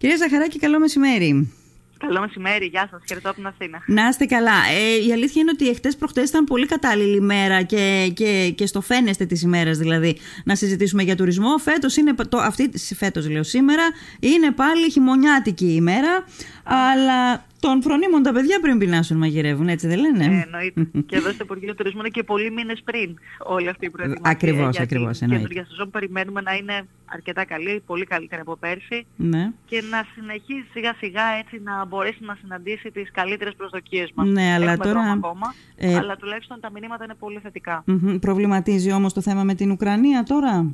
Κυρία Ζαχαράκη, καλό μεσημέρι. Καλό μεσημέρι, γεια σας. Χαιρετώ από την Αθήνα. Να είστε καλά. Ε, η αλήθεια είναι ότι εχθές προχτές ήταν πολύ κατάλληλη ημέρα και, και, και στο φαίνεστε τη ημέρα δηλαδή να συζητήσουμε για τουρισμό. Φέτος είναι. Το, αυτή, φέτος λέω σήμερα, είναι πάλι χειμωνιάτικη ημέρα. Αλλά των φρονίμων τα παιδιά πριν πεινάσουν μαγειρεύουν, έτσι δεν λένε; Ε, εννοείται. και εδώ στο Υπουργείο Τουρισμού είναι και πολλοί μήνες πριν όλη αυτή η προετοιμασία. Ακριβώς, ακριβώς. Και για σεζόν περιμένουμε να είναι αρκετά καλή, πολύ καλύτερη από πέρσι. Ναι. Και να συνεχίσει σιγά σιγά έτσι να μπορέσει να συναντήσει τις καλύτερες προσδοκίες μας. Ναι, αλλά τώρα. Ακόμα, ε... Αλλά τουλάχιστον τα μηνύματα είναι πολύ θετικά. Προβληματίζει όμως το θέμα με την Ουκρανία τώρα.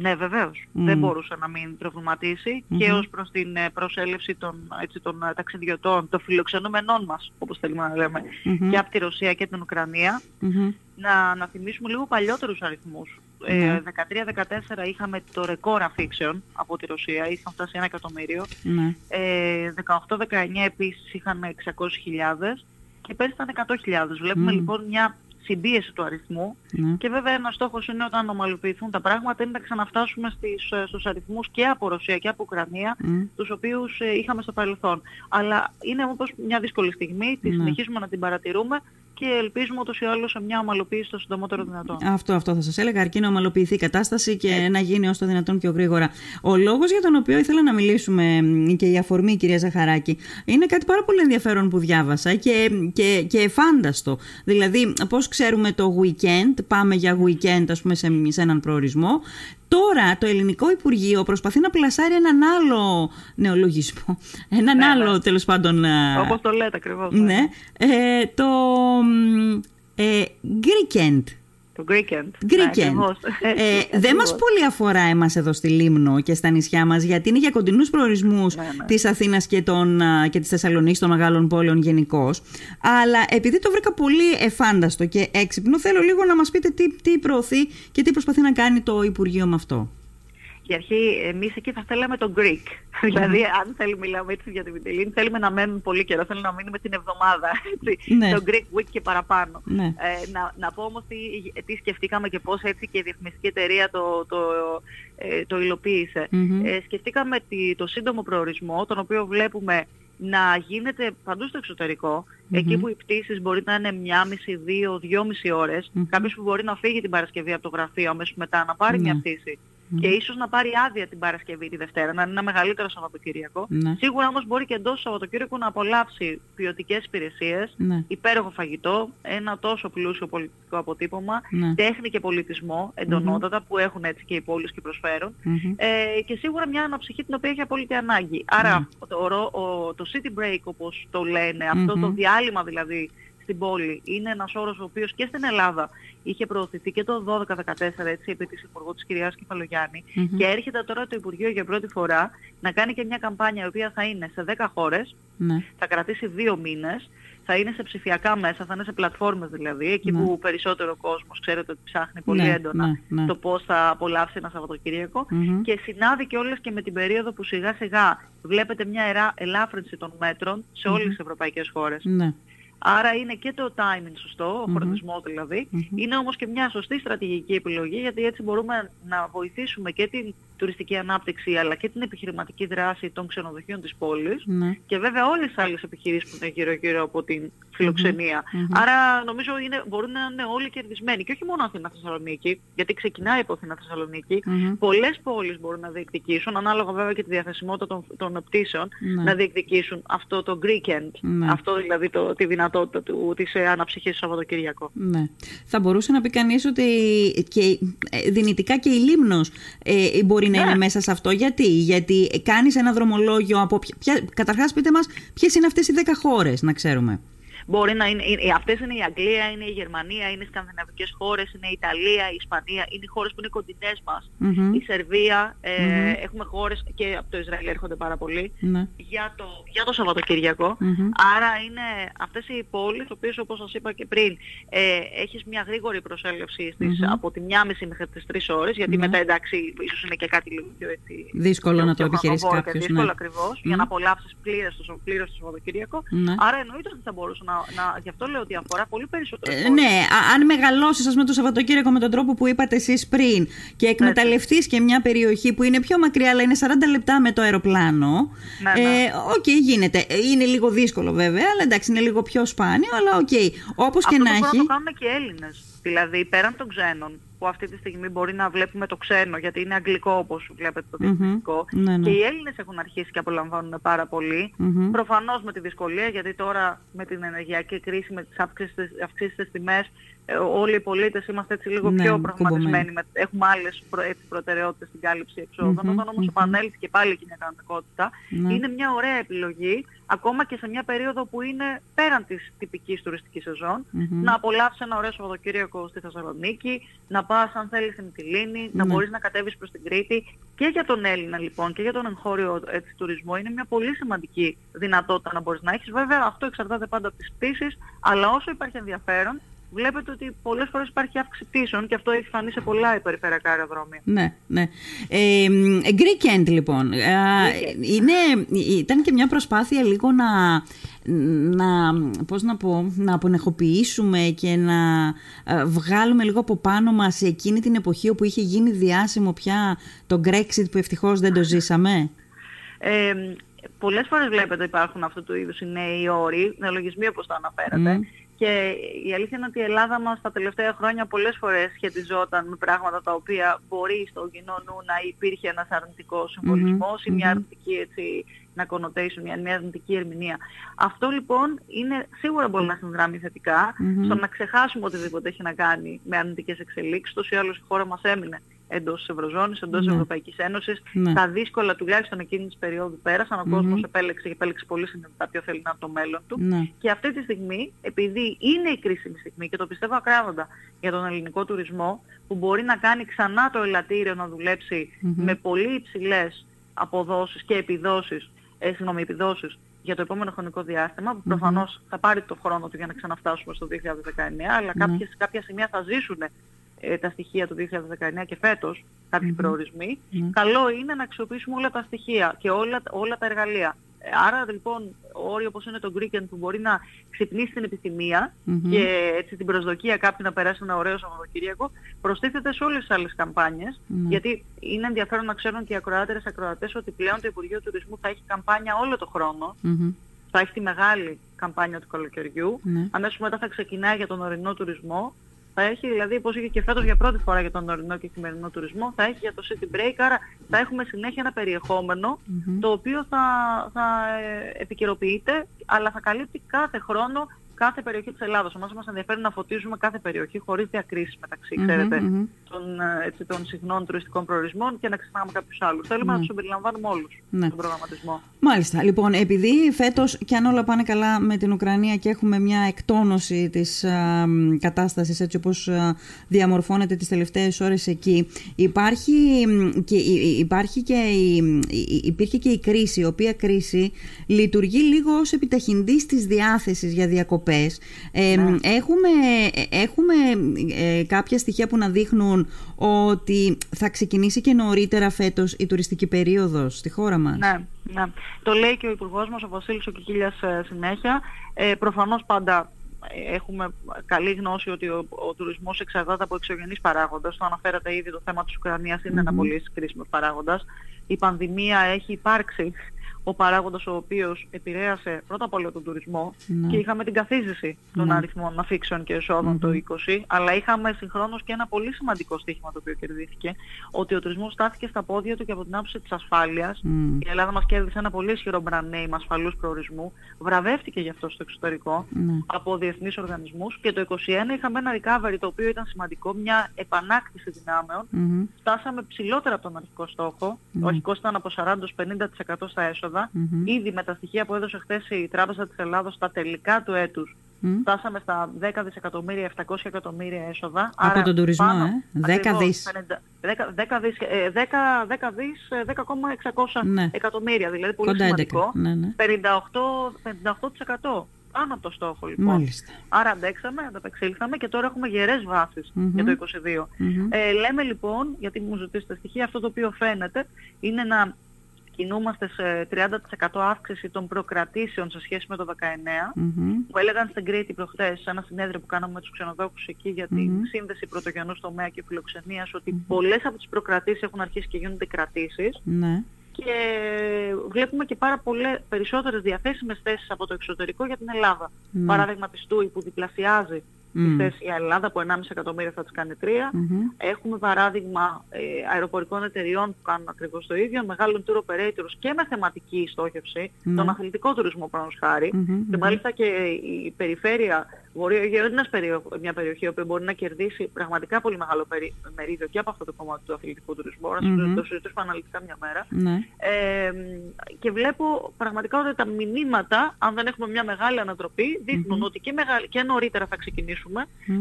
Ναι, βεβαίως. Δεν μπορούσε να μην προβληματίσει και ως προς την ε, προσέλευση των, έτσι, των ε, ταξιδιωτών, των φιλοξενούμενών μας, όπως θέλουμε να λέμε, και από τη Ρωσία και την Ουκρανία. Να, να θυμίσουμε λίγο παλιότερους αριθμούς. Ε, 13-14 ναι. είχαμε το ρεκόρ αφήξεων από τη Ρωσία, είχαν φτάσει ένα εκατομμύριο. Ναι. Ε, 18-19 επίσης είχαν 600.000 και πέρυσι ήταν 100.000. Βλέπουμε λοιπόν μια συμπίεση του αριθμού ναι. και βέβαια ένας στόχος είναι όταν ομαλοποιηθούν τα πράγματα είναι να ξαναφτάσουμε στις, ε, στους αριθμούς και από Ρωσία και από Ουκρανία mm. τους οποίους ε, είχαμε στο παρελθόν. Αλλά είναι όπως μια δύσκολη στιγμή, τη ναι. συνεχίζουμε να την παρατηρούμε και ελπίζουμε ούτως ή άλλως σε μια ομαλοποίηση το συντομότερο δυνατόν. Αυτό, αυτό θα σας έλεγα, αρκεί να ομαλοποιηθεί η κατάσταση και ε. να γίνει όσο το δυνατόν πιο γρήγορα. Ο λόγος για τον οποίο ήθελα να μιλήσουμε και η αφορμή, κυρία Ζαχαράκη, είναι κάτι πάρα πολύ ενδιαφέρον που διάβασα και, και, και φάνταστο. Δηλαδή, πώς ξέρουμε το weekend, πάμε για weekend, ας πούμε, σε, σε έναν προορισμό, Τώρα το Ελληνικό Υπουργείο προσπαθεί να πλασάρει έναν άλλο νεολογισμό. Έναν ναι, άλλο ναι. τέλος πάντων... Όπως το λέτε ακριβώς. Ναι. ναι. Ε, το ε, Greekend. Το Greekend. Greekend. Ναι, ε, δεν μας πολύ αφορά εμάς εδώ στη Λίμνο και στα νησιά μας γιατί είναι για κοντινούς προορισμούς ναι, ναι. της Αθήνας και, των, και της Θεσσαλονίκης των μεγάλων πόλεων γενικώ. Αλλά επειδή το βρήκα πολύ εφάνταστο και έξυπνο θέλω λίγο να μας πείτε τι, τι προωθεί και τι προσπαθεί να κάνει το Υπουργείο με αυτό η αρχή, εμείς εκεί θα θέλαμε το Greek. δηλαδή, αν θέλουμε, μιλάμε έτσι για τη Μιτελίνη, θέλουμε να μένουν πολύ καιρό, θέλουμε να μείνουμε την εβδομάδα, έτσι, ναι. το Greek Week και παραπάνω. Ναι. Ε, να, να πω όμως τι, τι σκεφτήκαμε και πώς έτσι και η διαφημιστική εταιρεία το, το, ε, το υλοποίησε. Ε, σκεφτήκαμε τη, το σύντομο προορισμό, τον οποίο βλέπουμε να γίνεται παντού στο εξωτερικό, εκεί που οι πτήσεις μπορεί να είναι μία μισή, δύο, δυόμιση ώρες, mm-hmm. κάποιος που μπορεί να φύγει την Παρασκευή από το γραφείο αμέσως μετά να πάρει μια πτήση και ίσως να πάρει άδεια την Παρασκευή τη Δευτέρα, να είναι ένα μεγαλύτερο Σαββατοκύριακο. Ναι. Σίγουρα όμως μπορεί και εντός του Σαββατοκύριακου να απολαύσει ποιοτικές υπηρεσίες, ναι. υπέροχο φαγητό, ένα τόσο πλούσιο πολιτικό αποτύπωμα, ναι. τέχνη και πολιτισμό εντονότατα που έχουν έτσι και οι πόλεις και προσφέρουν ε, και σίγουρα μια αναψυχή την οποία έχει απόλυτη ανάγκη. Άρα το, ο, το city break όπως το λένε, αυτό το διάλειμμα δηλαδή στην πόλη. Είναι ένας όρος ο οποίος και στην Ελλάδα είχε προωθηθεί και το 12-14 έτσι επί της Υπουργού της κυρίας Κεφαλογιάννη. Και έρχεται τώρα το Υπουργείο για πρώτη φορά να κάνει και μια καμπάνια η οποία θα είναι σε 10 χώρες, ναι. θα κρατήσει δύο μήνες, θα είναι σε ψηφιακά μέσα, θα είναι σε πλατφόρμες δηλαδή, εκεί ναι. που περισσότερο κόσμος ξέρετε ότι ψάχνει πολύ ναι, έντονα ναι, το πώς θα απολαύσει ένα Σαββατοκύριακο. Και συνάδει και όλες και με την περίοδο που σιγά σιγά βλέπετε μια ελάφρυνση των μέτρων σε όλες τις ευρωπαϊκές χώρες. Άρα είναι και το timing σωστό, ο χρονισμός δηλαδή. Είναι όμως και μια σωστή στρατηγική επιλογή γιατί έτσι μπορούμε να βοηθήσουμε και την τουριστική ανάπτυξη αλλά και την επιχειρηματική δράση των ξενοδοχείων της πόλης ναι. και βέβαια όλες τις άλλες επιχειρήσεις που είναι γύρω-γύρω από την φιλοξενια Άρα νομίζω είναι, μπορούν να είναι όλοι κερδισμένοι και όχι μόνο Αθήνα Θεσσαλονίκη γιατί ξεκινάει από Αθήνα Θεσσαλονίκη. Πολλές πόλεις μπορούν να διεκδικήσουν ανάλογα βέβαια και τη διαθεσιμότητα των, των πτήσεων ναι. να διεκδικήσουν αυτό το Greekend, ναι. αυτό δηλαδή το, τη δυνατότητα του, της ε, αναψυχής του Σαββατοκυριακό. Ναι. Θα μπορούσε να πει κανείς ότι και, ε, δυνητικά και η Λίμνος ε, μπορεί να είναι ναι. μέσα σε αυτό. Γιατί, Γιατί κάνεις ένα δρομολόγιο από... Ποια, καταρχάς πείτε μας ποιες είναι αυτές οι 10 χώρες, να ξέρουμε. Μπορεί να είναι, ε, αυτές είναι η Αγγλία, είναι η Γερμανία, είναι οι σκανδιναβικές χώρες, είναι η Ιταλία, η Ισπανία, είναι οι χώρες που είναι κοντινές μας. Η Σερβία, ε, έχουμε χώρες και από το Ισραήλ έρχονται πάρα ναι. για, το, για το σαββατοκυριακο Άρα είναι αυτές οι πόλεις, οι οποίες όπως σας είπα και πριν, ε, έχεις μια γρήγορη προσέλευση στις, από τη μία μισή μέχρι τις τρεις ώρες, γιατί ναι. μετά εντάξει ίσως είναι και κάτι λίγο πιο έτσι... Δύσκολο να το επιχειρήσεις κάποιος. Δύσκολο ακριβώς, για να απολαύσεις πλήρως το, πλήρως το Σαββατοκύριακο. Άρα εννοείται ότι θα μπορούσε Να, να, γι' αυτό λέω ότι αφορά πολύ περισσότερο. Ε, ναι, αν μεγαλώσεις, ας πούμε, το Σαββατοκύριακο με τον τρόπο που είπατε εσείς πριν και εκμεταλλευτείς και μια περιοχή που είναι πιο μακριά, αλλά είναι 40 λεπτά με το αεροπλάνο. Ναι, ναι. Ε, ok, okay, γίνεται. Είναι λίγο δύσκολο βέβαια, αλλά εντάξει, είναι λίγο πιο σπάνιο, αλλά ok. Okay. Όπως και να έχει. Αυτό το κάνουμε και Έλληνες. Δηλαδή, πέραν των ξένων, που αυτή τη στιγμή μπορεί να βλέπουμε το ξένο, γιατί είναι αγγλικό όπως βλέπετε το διευθυντικό. Ναι, ναι. Και οι Έλληνες έχουν αρχίσει και απολαμβάνουν πάρα πολύ. Mm-hmm. Προφανώς με τη δυσκολία, γιατί τώρα με την ενεργειακή κρίση, με τις αυξήσεις στις τιμές, ε, όλοι οι πολίτες είμαστε έτσι λίγο ναι, πιο προγραμματισμένοι. Με, έχουμε άλλες προ, έτσι, προτεραιότητες στην κάλυψη εξόδων. Mm-hmm. Όταν όμως επανέλθει και πάλι και μια κανονικότητα, ναι. είναι μια ωραία επιλογή, ακόμα και σε μια περίοδο που είναι πέραν της τυπικής τουριστικής σεζόν, να απολαύσεις ένα ωραίο Σαββατοκύριακο στη Θεσσαλονίκη, να πας αν θέλεις στην Μυτιλίνη, να μπορείς να κατέβεις προς την Κρήτη. Και για τον Έλληνα λοιπόν και για τον εγχώριο έτσι, τουρισμό είναι μια πολύ σημαντική δυνατότητα να μπορείς να έχεις. Βέβαια αυτό εξαρτάται πάντα από τις πτήσεις, αλλά όσο υπάρχει ενδιαφέρον βλέπετε ότι πολλές φορές υπάρχει αύξηση πτήσεων και αυτό έχει φανεί σε πολλά περιφερειακά αεροδρόμια. Ναι, ναι. Ε, Greek End λοιπόν. Είναι, ήταν και μια προσπάθεια λίγο να, να, πώς να, πω, να απονεχοποιήσουμε και να ε, βγάλουμε λίγο από πάνω μας εκείνη την εποχή όπου είχε γίνει διάσημο πια το Brexit που ευτυχώς δεν το ζήσαμε; Ε, πολλές φορές βλέπετε υπάρχουν αυτού του είδους οι νέοι όροι, νεολογισμοί όπως το αναφέρατε. Και η αλήθεια είναι ότι η Ελλάδα μας τα τελευταία χρόνια πολλές φορές σχετιζόταν με πράγματα τα οποία μπορεί στον κοινό νου να υπήρχε ένας αρνητικός ή μια αρνητική έτσι, να connotation, μια, μια αρνητική ερμηνεία. Αυτό λοιπόν είναι, σίγουρα μπορεί να συνδράμει θετικά στο να ξεχάσουμε οτιδήποτε έχει να κάνει με αρνητικές εξελίξεις. Τόσο ή άλλως η χώρα μας έμεινε εντός της Ευρωζώνης, εντός ναι. της Ευρωπαϊκής Ένωσης. Ναι. Τα δύσκολα τουλάχιστον εκείνη της περίοδου πέρασαν. Ο mm-hmm. κόσμος επέλεξε και επέλεξε πολύ συνειδητά ποιο θέλει να είναι το μέλλον του. Ναι. Και αυτή τη στιγμή, επειδή είναι η κρίσιμη στιγμή και το πιστεύω ακράδαντα για τον ελληνικό τουρισμό, που μπορεί να κάνει ξανά το ελαττήριο να δουλεψει με πολύ υψηλές αποδόσεις και επιδόσεις, ε, συγγνώμη, επιδόσεις για το επόμενο χρονικό διάστημα, που προφανώς θα πάρει το χρόνο του για να ξαναφτάσουμε στο 2019, αλλά κάποιες, κάποια σημεία θα ζήσουν ε, τα στοιχεία του 2019 και φέτος κάποιοι προορισμοί, καλό είναι να αξιοποιήσουμε όλα τα στοιχεία και όλα, όλα τα εργαλεία. Ε, άρα λοιπόν όριο όπως είναι το Greekend που μπορεί να ξυπνήσει την επιθυμια και έτσι την προσδοκία κάποιου να περάσει ένα ωραίο Σαββατοκύριακο προστίθεται σε όλες τις άλλες γιατί είναι ενδιαφέρον να ξέρουν και οι ακροάτερες ακροατές ότι πλέον το Υπουργείο Τουρισμού θα έχει καμπάνια όλο το χρόνο. Θα έχει τη μεγάλη καμπάνια του καλοκαιριού. Mm. Αμέσως μετά θα ξεκινάει για τον ορεινό τουρισμό θα έχει δηλαδή, όπως είχε και φέτος για πρώτη φορά για τον ορεινό και χειμερινό τουρισμό, θα έχει για το City Break, άρα θα έχουμε συνέχεια ένα το οποίο θα, θα ε, επικαιροποιείται, αλλά θα καλύπτει κάθε χρόνο κάθε περιοχή της Ελλάδας. Εμάς μας ενδιαφέρει να φωτίζουμε κάθε περιοχή χωρίς διακρίσεις μεταξύ, ξέρετε, των, ε, έτσι, των συχνών τουριστικών προορισμών και να ξεχνάμε κάποιους άλλους. Θέλουμε να τους συμπεριλαμβάνουμε όλους ναι. στον προγραμματισμό. Μάλιστα. Λοιπόν, επειδή φέτος και αν όλα πάνε καλά με την Ουκρανία και έχουμε μια εκτόνωση της α, κατάστασης έτσι όπως α, διαμορφώνεται τις τελευταίες ώρες εκεί, υπάρχει και, υπάρχει και η, υπήρχε και η κρίση, η οποία κρίση λειτουργεί λίγο ως επιταχυντής της διάθεσης για διακοπές ναι. Έχουμε, έχουμε ε, κάποια στοιχεία που να δείχνουν ότι θα ξεκινήσει και νωρίτερα φέτος η τουριστική περίοδος στη χώρα μας; Ναι, ναι. Το λέει και ο Υπουργός μας, ο Βασίλης ο Κικίλιας ε, συνέχεια. Ε, προφανώς πάντα έχουμε καλή γνώση ότι ο, ο τουρισμός εξαρτάται από εξωγενείς παράγοντες. Το αναφέρατε ήδη το θέμα της Ουκρανίας είναι ένα πολύ κρίσιμος παράγοντας. Η πανδημία έχει υπάρξει ο παράγοντας ο οποίος επηρέασε πρώτα απ' όλα τον τουρισμό ναι. και είχαμε την καθίζηση των ναι. αριθμών αφήξεων και εσόδων το 20, αλλά είχαμε συγχρόνως και ένα πολύ σημαντικό στοίχημα το οποίο κερδίθηκε, ότι ο τουρισμός στάθηκε στα πόδια του και από την άποψη της ασφάλειας. Η Ελλάδα μας κέρδισε ένα πολύ ισχυρό brand name ασφαλούς προορισμού, βραβεύτηκε γι' αυτό στο εξωτερικό ναι. από διεθνείς οργανισμούς και το 2021 είχαμε ένα recovery το οποίο ήταν σημαντικό, μια επανάκτηση δυνάμεων. Φτάσαμε ψηλότερα από τον αρχικό στόχο, ο αρχικός ήταν από 40-50% στα έσοδα Ήδη με τα στοιχεία που έδωσε χθες η Τράπεζα της Ελλάδος στα τελικά του έτους φτάσαμε στα 10 δισεκατομμύρια, 700 εκατομμύρια έσοδα. Από Άρα τον τουρισμό, πάνω, ε; 10 δις. 10, δις, 10, 10 δις, 10,600 ναι. εκατομμύρια, δηλαδή πολύ Κοντά σημαντικό. Ναι, ναι. 58, 58% πάνω από το στόχο λοιπόν. Μάλιστα. Άρα αντέξαμε, ανταπεξήλθαμε και τώρα έχουμε γερές βάσεις για το 2022. Ε, λέμε λοιπόν, γιατί μου ζητήσετε στοιχεία, αυτό το οποίο φαίνεται είναι να κινούμαστε σε 30% αύξηση των προκρατήσεων σε σχέση με το 19 που έλεγαν στην Κρήτη προχθές σε ένα συνέδριο που κάναμε με τους ξενοδόχους εκεί για την σύνδεση πρωτογενούς τομέα και φιλοξενίας ότι πολλές από τις προκρατήσεις έχουν αρχίσει και γίνονται κρατήσεις ναι. και βλέπουμε και πάρα πολλές περισσότερες διαθέσιμες θέσεις από το εξωτερικό για την Ελλάδα. Ναι. Παράδειγμα της ΤΟΥΗ που διπλασιάζει Mm. η Ελλάδα από 1,5 εκατομμύρια θα τις κάνει 3. Έχουμε παράδειγμα ε, αεροπορικών εταιριών που κάνουν ακριβώς το ίδιο, μεγάλων tour operators και με θεματική στόχευση, τον αθλητικό τουρισμό πάνω χάρη. Και μάλιστα και η περιφέρεια Βορείο Αιγαίο είναι μια περιοχή που μπορεί να κερδίσει πραγματικά πολύ μεγάλο μερίδιο και από αυτό το κομμάτι του αθλητικού τουρισμού. Να το συζητήσουμε αναλυτικά μια μέρα. Ναι. Ε, και βλέπω πραγματικά ότι τα μηνύματα, αν δεν έχουμε μια μεγάλη ανατροπή, ότι και, μεγαλ... και νωρίτερα θα ξεκινήσουμε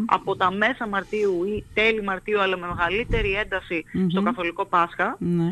από τα μέσα Μαρτίου ή τέλη Μαρτίου, αλλά με μεγαλύτερη ένταση στο Καθολικό Πάσχα. Ναι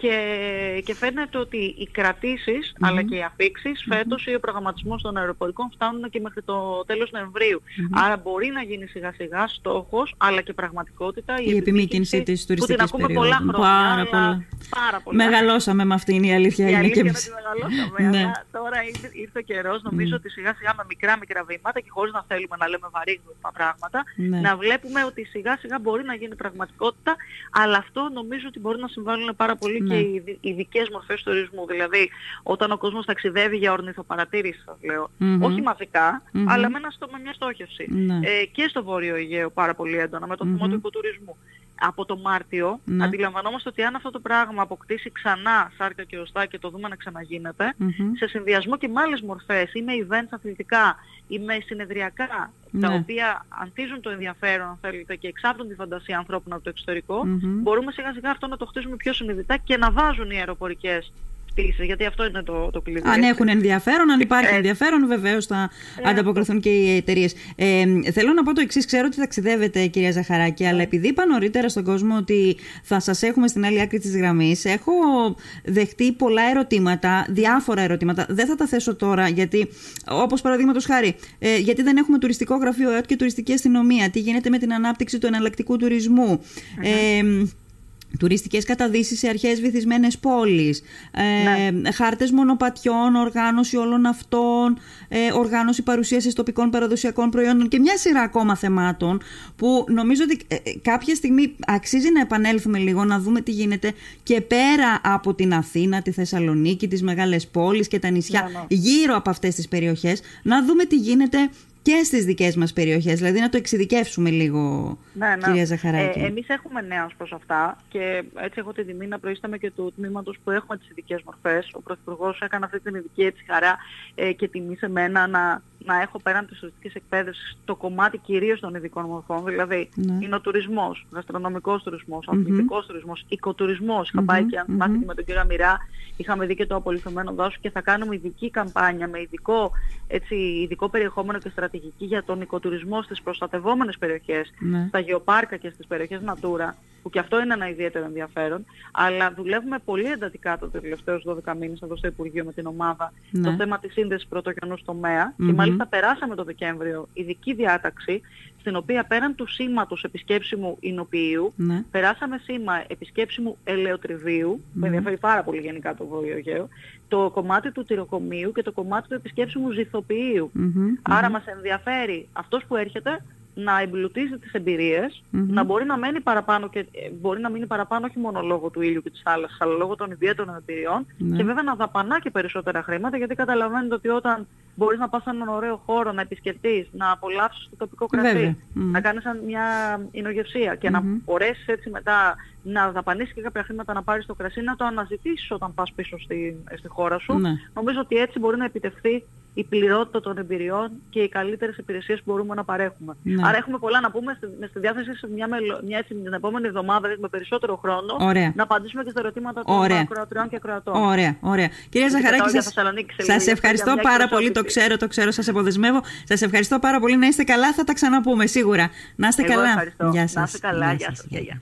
και, και φαίνεται ότι οι κρατησεις αλλά και οι αφήξεις mm-hmm. φέτος ή ο προγραμματισμός των αεροπορικών φτάνουν και μέχρι το τέλος Νοεμβρίου. Άρα μπορεί να γίνει σιγά σιγά στόχος αλλά και πραγματικότητα η, η επιμήκυνση της τουριστικής περίοδου. Που την ακούμε πολλά χρόνια. Πάρα, πολλά. πάρα πολλά. Μεγαλώσαμε με αυτήν η αλήθεια. Η είναι αλήθεια και εμείς. μεγαλώσαμε. ναι. Αλλά τώρα ήρθε, ήρθε ο καιρός νομίζω ότι σιγά σιγά με μικρά μικρά βήματα και χωρίς να θέλουμε να λέμε βαρύγδουπα πράγματα ναι. να βλέπουμε ότι σιγά σιγά μπορεί να γίνει πραγματικότητα αλλά αυτό νομίζω ότι μπορεί να συμβάλλουν πάρα πολύ και ναι. οι ειδικές μορφές τουρισμού. Δηλαδή, όταν ο κόσμος ταξιδεύει για ορνηθοπαρατήρηση, σας λέω, όχι μαζικά, αλλά με, ένα, με μια στόχευση. Ναι. Ε, και στο Βόρειο Αιγαίο πάρα πολύ έντονα, με το θέμα του οικοτουρισμού. Από το Μάρτιο ναι. αντιλαμβανόμαστε ότι αν αυτό το πράγμα αποκτήσει ξανά σάρκα και οστά και το δούμε να ξαναγίνεται, σε συνδυασμό και με άλλες μορφές ή με events αθλητικά ή με συνεδριακά τα ναι. οποία αντίζουν το ενδιαφέρον αν θέλετε και εξάπτουν τη φαντασία ανθρώπων από το εξωτερικό, μπορούμε σιγά σιγά αυτό να το χτίσουμε πιο συνειδητά και να βάζουν οι αεροπορικές γιατί αυτό είναι το, το κλειδί. Αν έχουν ενδιαφέρον, αν υπάρχει ε, ενδιαφέρον, βεβαίως θα ε, ανταποκριθούν και οι εταιρείες. Ε, θέλω να πω το εξής: Ξέρω ότι ταξιδεύετε, κυρία Ζαχαράκη, αλλά επειδή είπα νωρίτερα στον κόσμο ότι θα σας έχουμε στην άλλη άκρη της γραμμής, έχω δεχτεί πολλά ερωτήματα, διάφορα ερωτήματα. Δεν θα τα θέσω τώρα, γιατί, όπως παραδείγματος χάρη, ε, γιατί δεν έχουμε τουριστικό γραφείο ΕΟΤ και τουριστική αστυνομία, τι γίνεται με την ανάπτυξη του εναλλακτικού τουρισμού. Ε, τουριστικές καταδύσεις σε αρχαίες βυθισμένες πόλεις, ε, ναι. χάρτες μονοπατιών, οργάνωση όλων αυτών, ε, οργάνωση παρουσίασης τοπικών παραδοσιακών προϊόντων και μια σειρά ακόμα θεμάτων που νομίζω ότι ε, ε, κάποια στιγμή αξίζει να επανέλθουμε λίγο, να δούμε τι γίνεται και πέρα από την Αθήνα, τη Θεσσαλονίκη, τις μεγάλες πόλεις και τα νησιά ναι, ναι. γύρω από αυτές τις περιοχές, να δούμε τι γίνεται και στις δικές μας περιοχές, δηλαδή να το εξειδικεύσουμε λίγο, ναι, ναι. κυρία Ζαχαράκη. Ε, εμείς έχουμε νέα ως προς αυτά και έτσι έχω την τιμή να προείσταμε και του τμήματος που έχουμε τις ειδικές μορφές. Ο Πρωθυπουργός έκανε αυτή την ειδική έτσι χαρά ε, και τιμή σε μένα να να έχω πέραν της τουριστικής εκπαίδευσης το κομμάτι κυρίως των ειδικών μορφών, δηλαδή ναι. είναι ο τουρισμός, γαστρονομικός τουρισμός, ο αθλητικός τουρισμός, οικοτουρισμός. Είχα πάει και αν θυμάστε με τον κύριο Αμυρά, είχαμε δει και το απολυθωμένο δάσος και θα κάνουμε ειδική καμπάνια με ειδικό, έτσι, ειδικό περιεχόμενο και στρατηγική για τον οικοτουρισμό στις προστατευόμενες περιοχές, ναι. στα γεωπάρκα και στις περιοχές Natura, που και αυτό είναι ένα ιδιαίτερο ενδιαφέρον, αλλά δουλεύουμε πολύ εντατικά το τελευταίους 12 μήνες εδώ στο Υπουργείο με την ομάδα ναι. το θέμα της σύνδεσης πρωτογενούς τομέα και μάλιστα περάσαμε το Δεκέμβριο ειδική διάταξη στην οποία πέραν του σήματος επισκέψιμου εινοποιείου ναι. περάσαμε σήμα επισκέψιμου ελαιοτριβίου, mm. που ενδιαφέρει πάρα πολύ γενικά το Βόρειο Αιγαίο, το κομμάτι του τυροκομείου και το κομμάτι του επισκέψιμου ζηθοποιείου. Άρα μας ενδιαφέρει αυτός που έρχεται να εμπλουτίζει τις εμπειριες να μπορεί να μένει παραπάνω και ε, μπορεί να μείνει παραπάνω όχι μόνο λόγω του ήλιου και της θάλασσας, αλλά λόγω των ιδιαίτερων εμπειριών ναι. και βέβαια να δαπανά και περισσότερα χρήματα γιατί καταλαβαίνετε ότι όταν μπορείς να πας σε έναν ωραίο χώρο, να επισκεφτείς, να απολαύσεις το τοπικό κρασί, να κάνεις μια εινογευσία και να μπορέσεις έτσι μετά να δαπανίσεις και κάποια χρήματα να πάρεις το κρασί, να το αναζητήσεις όταν πας πίσω στη, στη χώρα σου. Ναι. Νομίζω ότι έτσι μπορεί να επιτευχθεί η πληρότητα των εμπειριών και οι καλύτερες υπηρεσίες που μπορούμε να παρέχουμε. Ναι. Άρα έχουμε πολλά να πούμε στη, στη διάθεση σε μια, μελο, μια έτσι, την επόμενη εβδομάδα με περισσότερο χρόνο ωραία. να απαντήσουμε και στα ερωτήματα των ακροατριών και ακροατών. Ωραία, ωραία. Κυρία Ζαχαράκη, σας, σας ευχαριστώ πάρα πολύ, το ξέρω, το ξέρω, σας αποδεσμεύω. Σας ευχαριστώ πάρα πολύ, να είστε καλά, θα τα ξαναπούμε σίγουρα. Να είστε Εγώ καλά. Ευχαριστώ. Γεια σας. Να είστε καλά, γεια σας. Γεια, γεια.